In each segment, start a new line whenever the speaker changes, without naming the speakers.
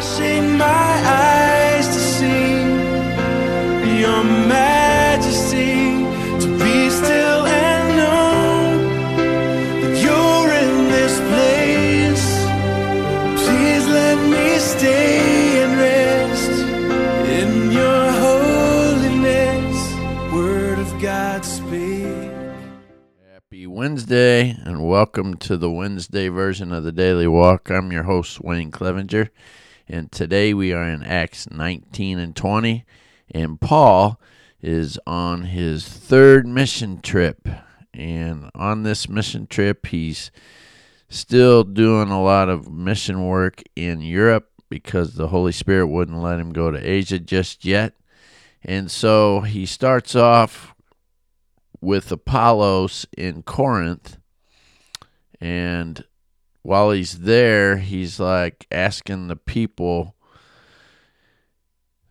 flashing my eyes to see your majesty, to be still and know that you're in this place. Please let me stay and rest in your holiness. Word of God speak.
Happy Wednesday, and welcome to the Wednesday version of the Daily Walk. I'm your host, Wayne Clevenger, and today we are in Acts 19 and 20, and Paul is on his third mission trip. And on this mission trip, he's still doing a lot of mission work in Europe because the Holy Spirit wouldn't let him go to Asia just yet. And so he starts off with Apollos in Corinth. And while he's there, he's like asking the people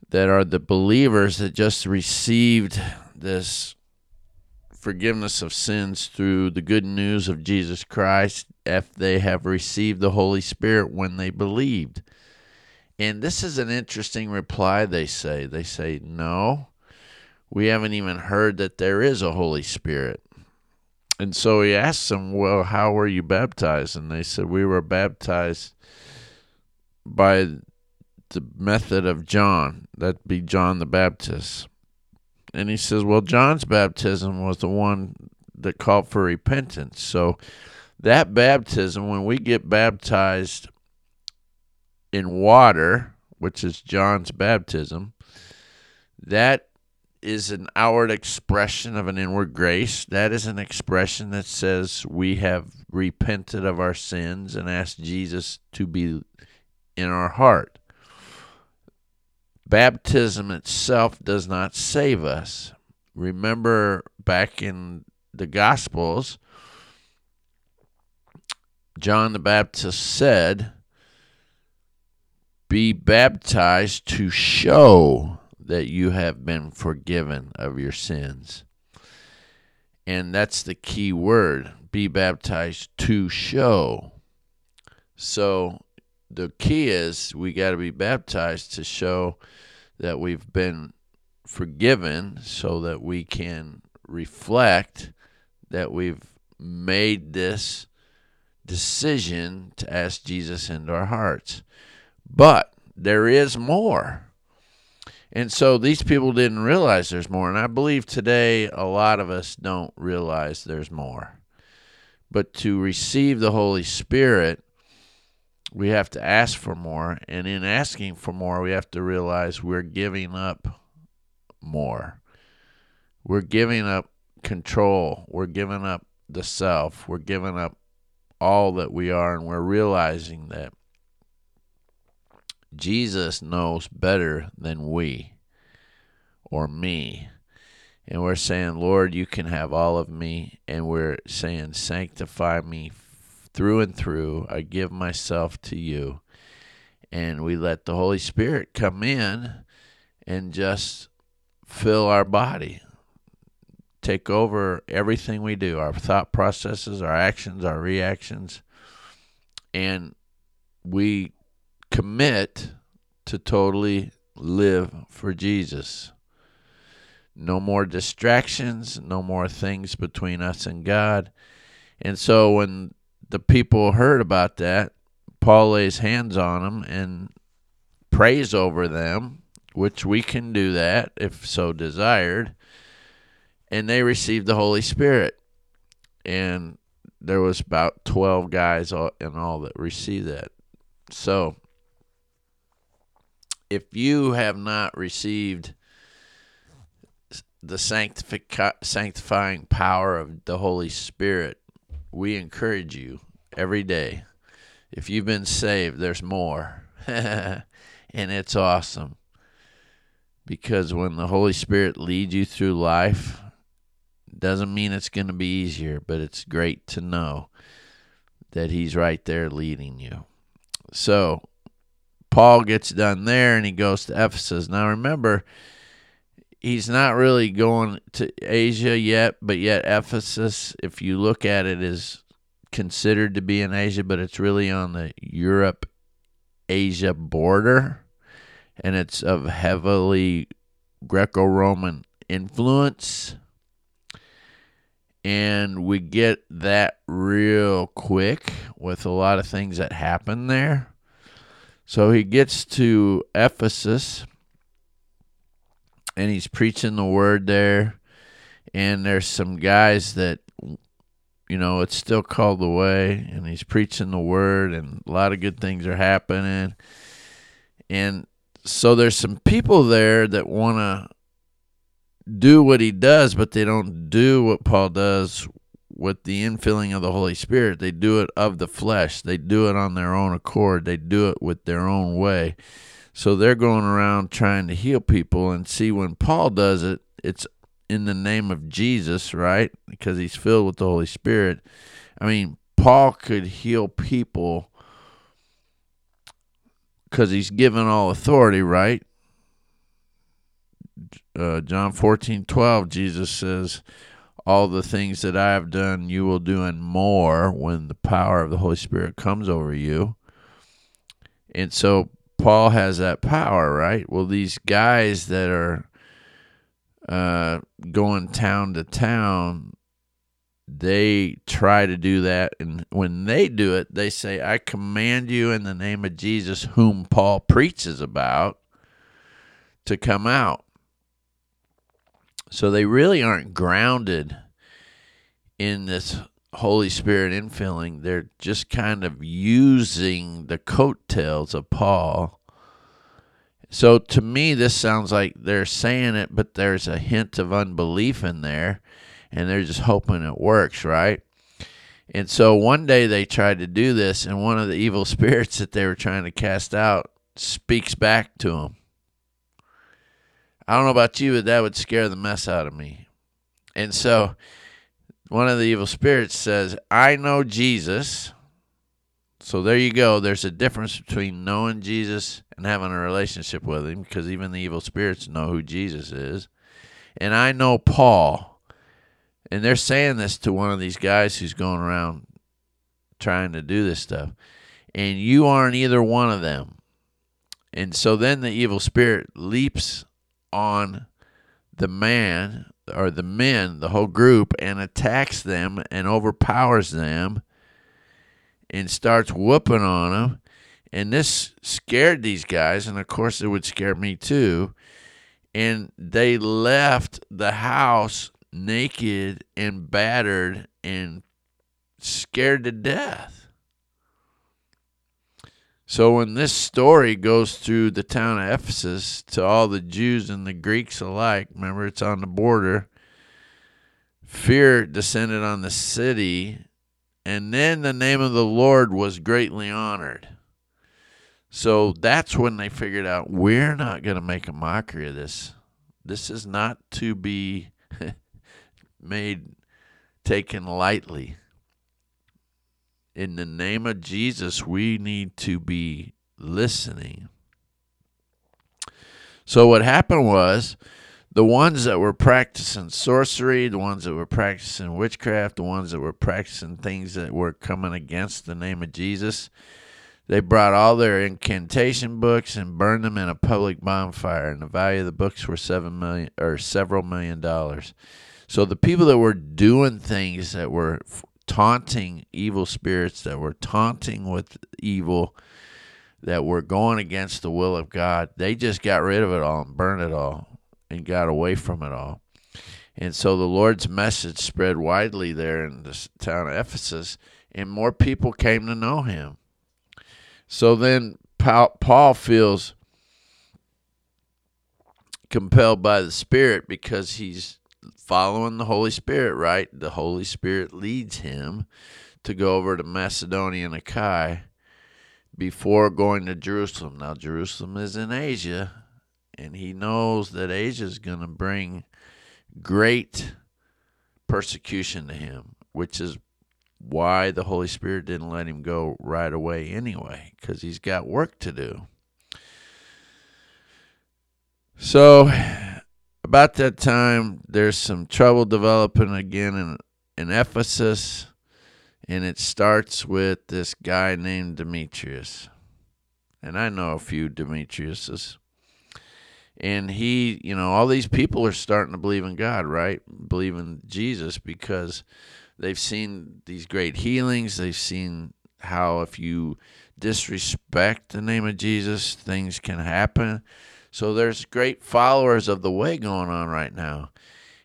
that are the believers that just received this forgiveness of sins through the good news of Jesus Christ if they have received the Holy Spirit when they believed. And this is an interesting reply, they say. They say, no, we haven't even heard that there is a Holy Spirit. And so he asks them, Well, how were you baptized? And they said, We were baptized by the method of John. That'd be John the Baptist. And he says, Well, John's baptism was the one that called for repentance. So that baptism, when we get baptized in water, which is John's baptism, that is an outward expression of an inward grace. That is an expression that says we have repented of our sins and asked Jesus to be in our heart. Baptism itself does not save us. Remember back in the Gospels, John the Baptist said, Be baptized to show that you have been forgiven of your sins. And that's the key word be baptized to show. So the key is we got to be baptized to show that we've been forgiven so that we can reflect that we've made this decision to ask Jesus into our hearts. But there is more. And so these people didn't realize there's more. And I believe today a lot of us don't realize there's more. But to receive the Holy Spirit, we have to ask for more. And in asking for more, we have to realize we're giving up more. We're giving up control. We're giving up the self. We're giving up all that we are. And we're realizing that Jesus knows better than we or me. And we're saying, Lord, you can have all of me. And we're saying, sanctify me through and through. I give myself to you. And we let the Holy Spirit come in and just fill our body, take over everything we do our thought processes, our actions, our reactions. And we commit to totally live for Jesus. No more distractions, no more things between us and God. And so when the people heard about that, Paul lays hands on them and prays over them, which we can do that if so desired. And they received the Holy Spirit. And there was about 12 guys in all that received that. So if you have not received the sanctifying power of the Holy Spirit, we encourage you every day. If you've been saved, there's more. and it's awesome. Because when the Holy Spirit leads you through life, doesn't mean it's going to be easier, but it's great to know that He's right there leading you. So, Paul gets done there and he goes to Ephesus. Now, remember, he's not really going to Asia yet, but yet Ephesus, if you look at it, is considered to be in Asia, but it's really on the Europe Asia border, and it's of heavily Greco Roman influence. And we get that real quick with a lot of things that happen there. So he gets to Ephesus and he's preaching the word there. And there's some guys that, you know, it's still called the way, and he's preaching the word, and a lot of good things are happening. And so there's some people there that want to do what he does, but they don't do what Paul does with the infilling of the Holy Spirit. They do it of the flesh. They do it on their own accord. They do it with their own way. So they're going around trying to heal people and see when Paul does it, it's in the name of Jesus, right? Because he's filled with the Holy Spirit. I mean, Paul could heal people because he's given all authority, right? Uh, John 14, 12, Jesus says, All the things that I have done, you will do and more when the power of the Holy Spirit comes over you. And so Paul has that power, right? Well, these guys that are uh, going town to town, they try to do that. And when they do it, they say, I command you in the name of Jesus, whom Paul preaches about, to come out. So they really aren't grounded in this Holy Spirit infilling. They're just kind of using the coattails of Paul. So to me, this sounds like they're saying it, but there's a hint of unbelief in there, and they're just hoping it works, right? And so one day they tried to do this, and one of the evil spirits that they were trying to cast out speaks back to them. I don't know about you, but that would scare the mess out of me. And so one of the evil spirits says, I know Jesus. So there you go. There's a difference between knowing Jesus and having a relationship with him because even the evil spirits know who Jesus is. And I know Paul. And they're saying this to one of these guys who's going around trying to do this stuff. And you aren't either one of them. And so then the evil spirit leaps on the man or the men, the whole group, and attacks them and overpowers them and starts whooping on them. And this scared these guys, and of course, it would scare me too. And they left the house naked and battered and scared to death. So when this story goes through the town of Ephesus to all the Jews and the Greeks alike, remember it's on the border, fear descended on the city, and then the name of the Lord was greatly honored. So that's when they figured out we're not going to make a mockery of this. This is not to be made taken lightly in the name of Jesus, we need to be listening. So, what happened was the ones that were practicing sorcery, the ones that were practicing witchcraft, the ones that were practicing things that were coming against the name of Jesus, they brought all their incantation books and burned them in a public bonfire, and the value of the books were seven million or several million dollars. So the people that were doing things that were taunting evil spirits, that were taunting with evil, that were going against the will of God, they just got rid of it all and burned it all and got away from it all. And so the Lord's message spread widely there in the town of Ephesus, and more people came to know him. So then Paul feels compelled by the Spirit because he's following the Holy Spirit, right? The Holy Spirit leads him to go over to Macedonia and Achaia before going to Jerusalem. Now, Jerusalem is in Asia, and he knows that Asia is going to bring great persecution to him, which is why the Holy Spirit didn't let him go right away anyway, because he's got work to do. So about that time, there's some trouble developing again in, in Ephesus, and it starts with this guy named Demetrius. and I know a few Demetriuses. And he, you know, all these people are starting to believe in God, right? Believe in Jesus because they've seen these great healings. They've seen how if you disrespect the name of Jesus, things can happen. So there's great followers of the way going on right now.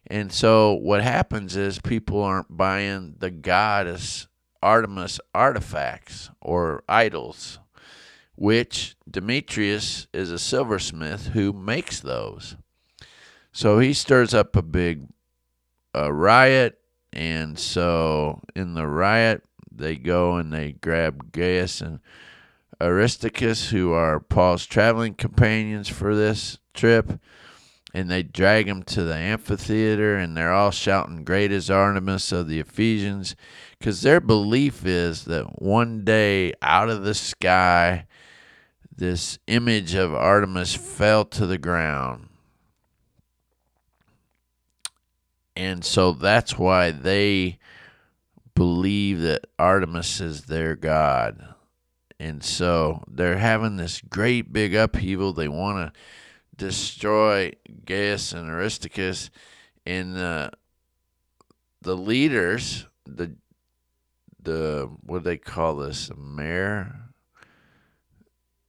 And so what happens is people aren't buying the goddess Artemis artifacts or idols, which Demetrius is a silversmith who makes those. So he stirs up a big uh, riot, and so in the riot, they go and they grab Gaius and Aristarchus, who are Paul's traveling companions for this trip, and they drag him to the amphitheater, and they're all shouting, Great is Artemis of the Ephesians, because their belief is that one day out of the sky, this image of Artemis fell to the ground. And so that's why they believe that Artemis is their god. And so they're having this great big upheaval. They want to destroy Gaius and Aristarchus. And the, the leaders, the the what do they call this? The mayor.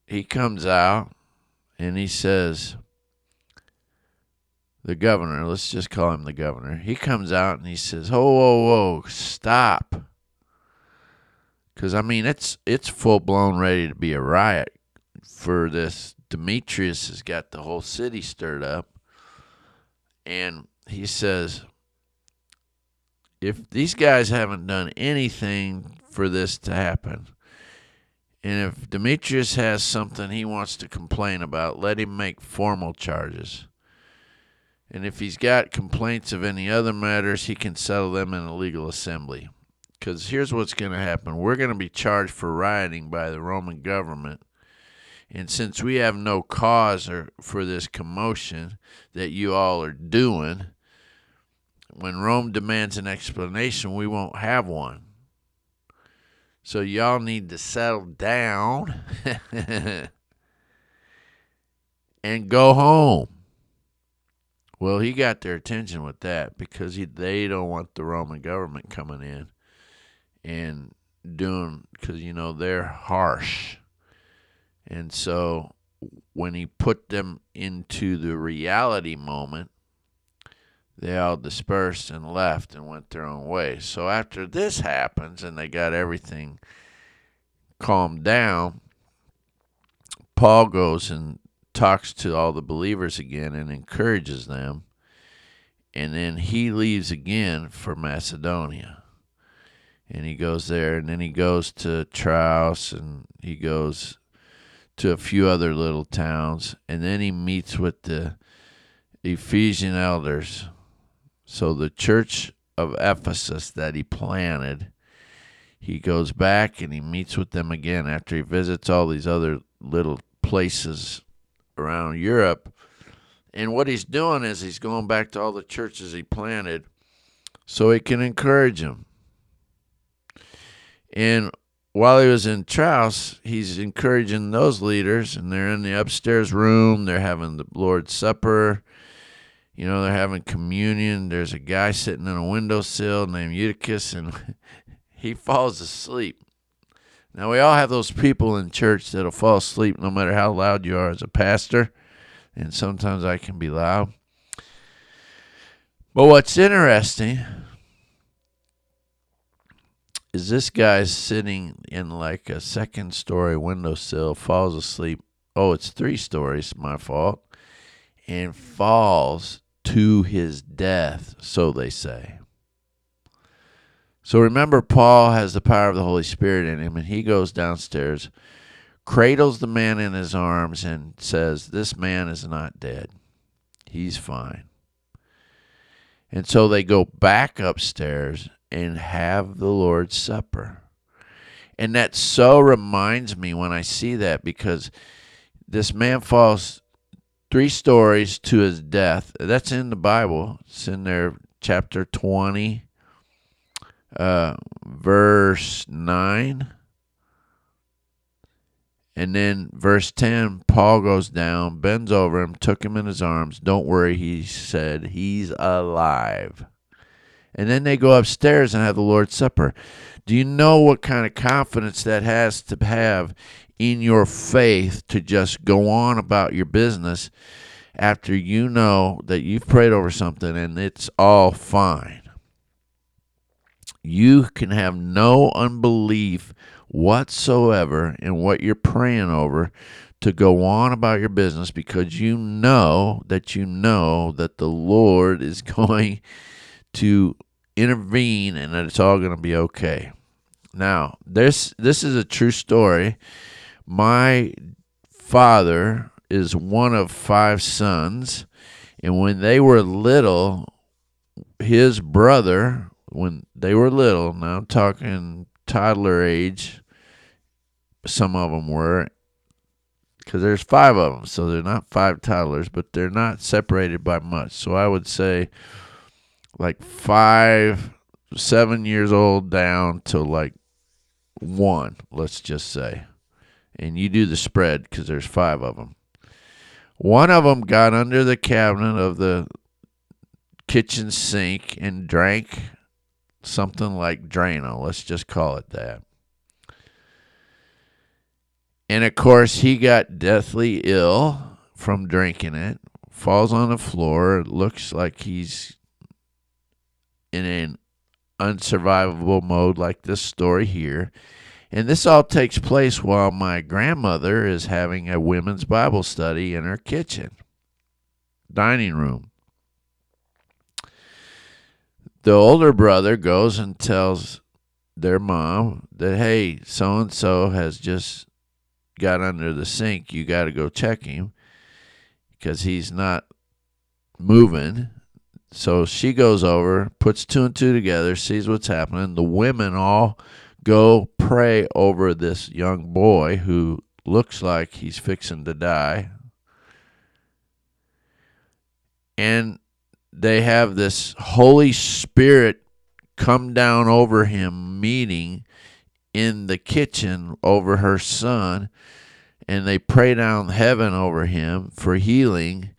He comes out and he says, the governor, let's just call him the governor. He comes out and he says, "Whoa, whoa, whoa, stop!" Because I mean, it's it's full blown ready to be a riot for this. Demetrius has got the whole city stirred up, and he says, if these guys haven't done anything for this to happen, and if Demetrius has something he wants to complain about, let him make formal charges. And if he's got complaints of any other matters, he can settle them in a legal assembly. Because here's what's going to happen we're going to be charged for rioting by the Roman government. And since we have no cause or, for this commotion that you all are doing, when Rome demands an explanation, we won't have one. So y'all need to settle down and go home. Well, he got their attention with that because he, they don't want the Roman government coming in and doing because you know they're harsh, and so when he put them into the reality moment, they all dispersed and left and went their own way. So after this happens and they got everything calmed down, Paul goes and talks to all the believers again and encourages them. And then he leaves again for Macedonia. And he goes there, and then he goes to Troas, and he goes to a few other little towns. And then he meets with the Ephesian elders. So the church of Ephesus that he planted, he goes back and he meets with them again after he visits all these other little places around Europe. And what he's doing is he's going back to all the churches he planted so he can encourage them. And while he was in Troas, he's encouraging those leaders, and they're in the upstairs room. They're having the Lord's Supper. You know, they're having communion. There's a guy sitting on a windowsill named Eutychus, and he falls asleep. Now, we all have those people in church that'll fall asleep no matter how loud you are as a pastor, and sometimes I can be loud. But what's interesting is this guy sitting in like a second story windowsill, falls asleep. Oh, it's three stories, my fault, and falls to his death, so they say. So remember, Paul has the power of the Holy Spirit in him, and he goes downstairs, cradles the man in his arms, and says, This man is not dead. He's fine. And so they go back upstairs and have the Lord's Supper. And that so reminds me when I see that because this man falls three stories to his death. That's in the Bible. It's in there, chapter 20 uh, verse 9. And then verse 10, Paul goes down, bends over him, took him in his arms. Don't worry, he said, he's alive. And then they go upstairs and have the Lord's Supper. Do you know what kind of confidence that has to have in your faith to just go on about your business after you know that you've prayed over something and it's all fine? You can have no unbelief whatsoever in what you're praying over to go on about your business because you know that you know that the Lord is going to intervene and it's all going to be okay. Now, this this is a true story. My father is one of five sons, and when they were little, his brother, when they were little, now I'm talking toddler age, some of them were, because there's five of them, so they're not five toddlers, but they're not separated by much. So I would say like five, seven years old down to like one, let's just say. And you do the spread because there's five of them. One of them got under the cabinet of the kitchen sink and drank something like Drano. Let's just call it that. And of course, he got deathly ill from drinking it, falls on the floor, looks like he's in an unsurvivable mode, like this story here. And this all takes place while my grandmother is having a women's Bible study in her kitchen, dining room. The older brother goes and tells their mom that, hey, so and so has just got under the sink. You got to go check him because he's not moving. So she goes over, puts two and two together, sees what's happening. The women all go pray over this young boy who looks like he's fixing to die. And they have this Holy Spirit come down over him meeting in the kitchen over her son and they pray down heaven over him for healing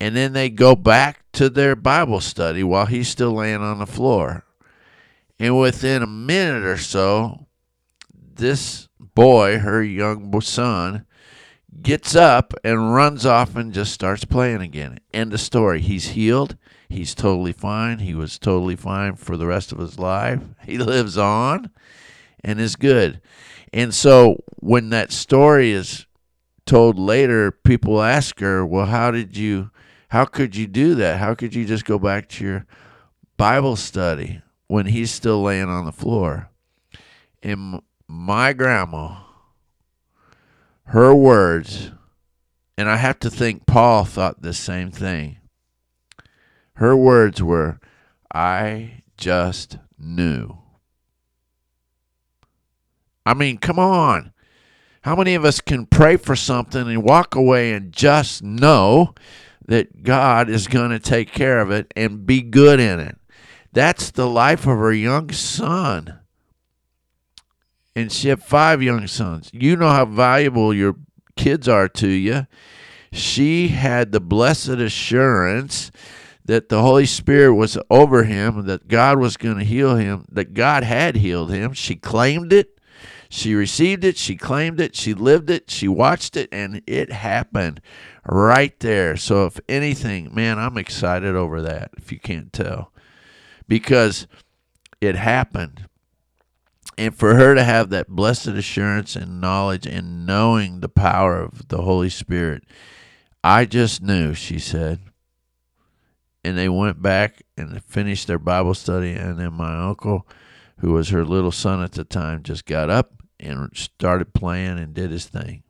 and then they go back to their bible study while he's still laying on the floor. And within a minute or so this boy her young son gets up and runs off and just starts playing again. End of story. He's healed. He's totally fine. He was totally fine for the rest of his life. He lives on and is good. And so when that story is told later, people ask her, "Well, how did you how could you do that? How could you just go back to your Bible study when he's still laying on the floor?" And my grandma her words and I have to think Paul thought the same thing. Her words were, I just knew. I mean, come on. How many of us can pray for something and walk away and just know that God is going to take care of it and be good in it? That's the life of her young son. And she had five young sons. You know how valuable your kids are to you. She had the blessed assurance that the Holy Spirit was over him, that God was going to heal him, that God had healed him. She claimed it she received it, she claimed it, she lived it, she watched it, and it happened right there. So, if anything, man, I'm excited over that, if you can't tell, because it happened. And for her to have that blessed assurance and knowledge and knowing the power of the Holy Spirit, I just knew, she said. And they went back and finished their Bible study. And then my uncle, who was her little son at the time, just got up and started playing and did his thing.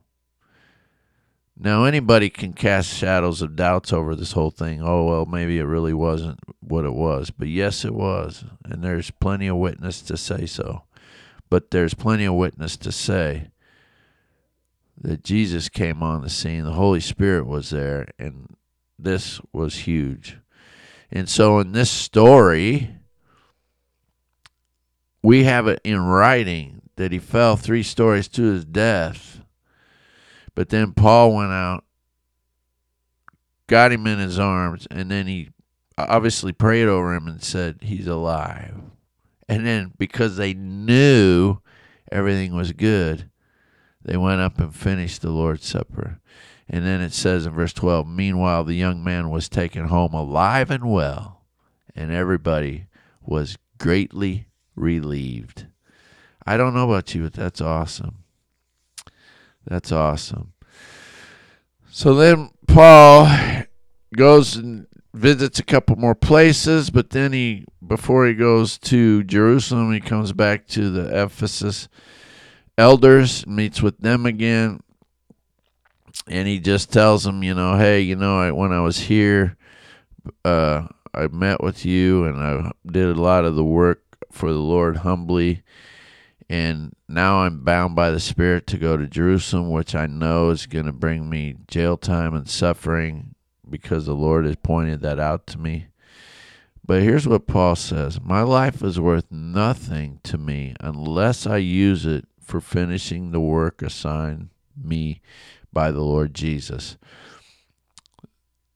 Now, anybody can cast shadows of doubts over this whole thing. Oh, well, maybe it really wasn't what it was. But yes, it was. And there's plenty of witness to say so. But there's plenty of witness to say that Jesus came on the scene, the Holy Spirit was there, and this was huge. And so in this story, we have it in writing that he fell three stories to his death But then Paul went out, got him in his arms, and then he obviously prayed over him and said, He's alive. And then because they knew everything was good, they went up and finished the Lord's Supper. And then it says in verse 12, Meanwhile, the young man was taken home alive and well, and everybody was greatly relieved. I don't know about you, but that's awesome. That's awesome. So then Paul goes and visits a couple more places, but then he, before he goes to Jerusalem, he comes back to the Ephesus elders, meets with them again, and he just tells them, you know, hey, you know, I, when I was here, uh, I met with you and I did a lot of the work for the Lord humbly. And now I'm bound by the Spirit to go to Jerusalem, which I know is going to bring me jail time and suffering because the Lord has pointed that out to me. But here's what Paul says My life is worth nothing to me unless I use it for finishing the work assigned me by the Lord Jesus,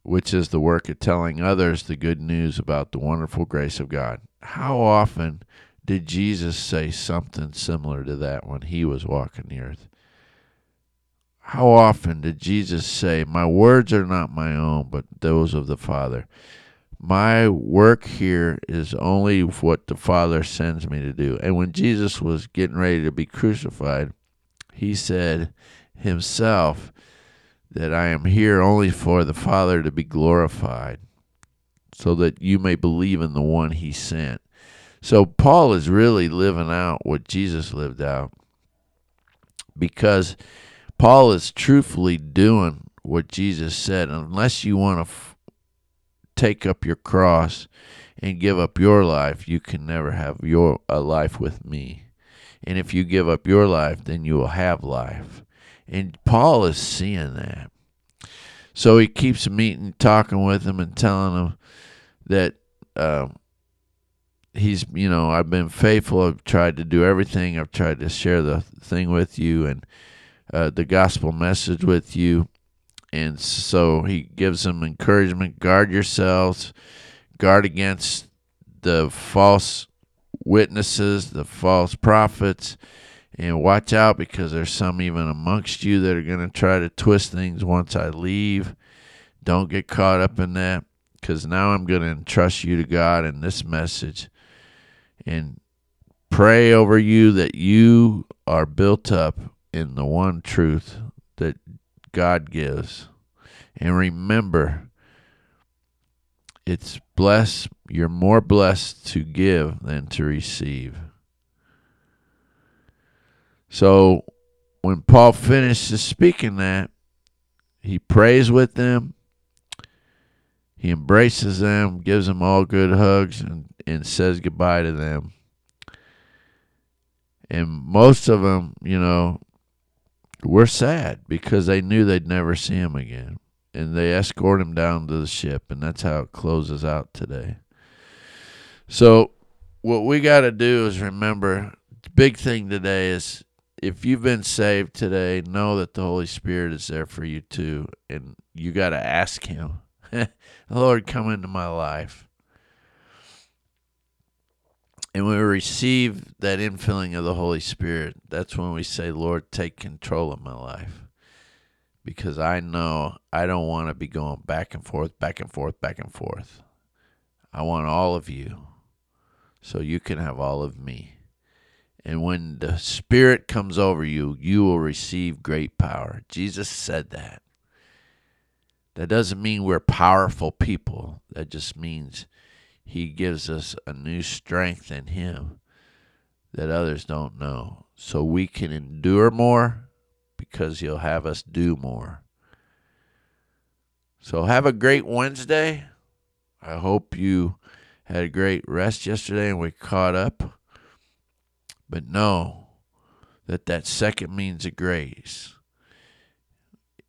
which is the work of telling others the good news about the wonderful grace of God. How often did Jesus say something similar to that when he was walking the earth? How often did Jesus say, My words are not my own, but those of the Father? My work here is only what the Father sends me to do. And when Jesus was getting ready to be crucified, he said himself that I am here only for the Father to be glorified, so that you may believe in the one he sent. So Paul is really living out what Jesus lived out because Paul is truthfully doing what Jesus said. Unless you want to f- take up your cross and give up your life, you can never have your a life with me. And if you give up your life, then you will have life. And Paul is seeing that. So he keeps meeting, talking with him, and telling him that um, he's you know I've been faithful. I've tried to do everything. I've tried to share the thing with you and uh, the gospel message with you. And so he gives them encouragement. Guard yourselves. Guard against the false witnesses, the false prophets, and watch out because there's some even amongst you that are going to try to twist things once I leave. Don't get caught up in that because now I'm going to entrust you to God in this message and pray over you that you are built up in the one truth that God gives. And remember, it's blessed, you're more blessed to give than to receive. So when Paul finishes speaking that, he prays with them, he embraces them, gives them all good hugs, and and says goodbye to them. And most of them, you know, were sad because they knew they'd never see him again. And they escort him down to the ship, and that's how it closes out today. So, what we got to do is remember the big thing today is if you've been saved today, know that the Holy Spirit is there for you too. And you got to ask Him, Lord, come into my life and we receive that infilling of the Holy Spirit, that's when we say, Lord, take control of my life. Because I know I don't want to be going back and forth, back and forth, back and forth. I want all of you so you can have all of me. And when the Spirit comes over you, you will receive great power. Jesus said that. That doesn't mean we're powerful people. That just means he gives us a new strength in Him that others don't know. So we can endure more because He'll have us do more. So have a great Wednesday. I hope you had a great rest yesterday and we caught up. But know that that second means of grace.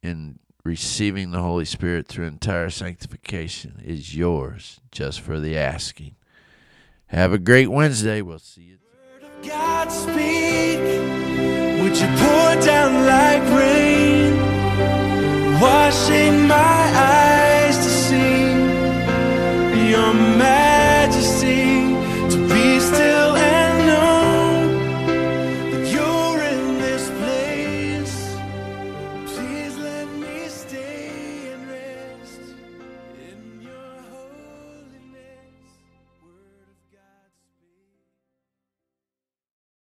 And receiving the Holy Spirit through entire sanctification is yours just for the asking. Have a great Wednesday. We'll see you.
God speak, would you pour down like rain? Shake my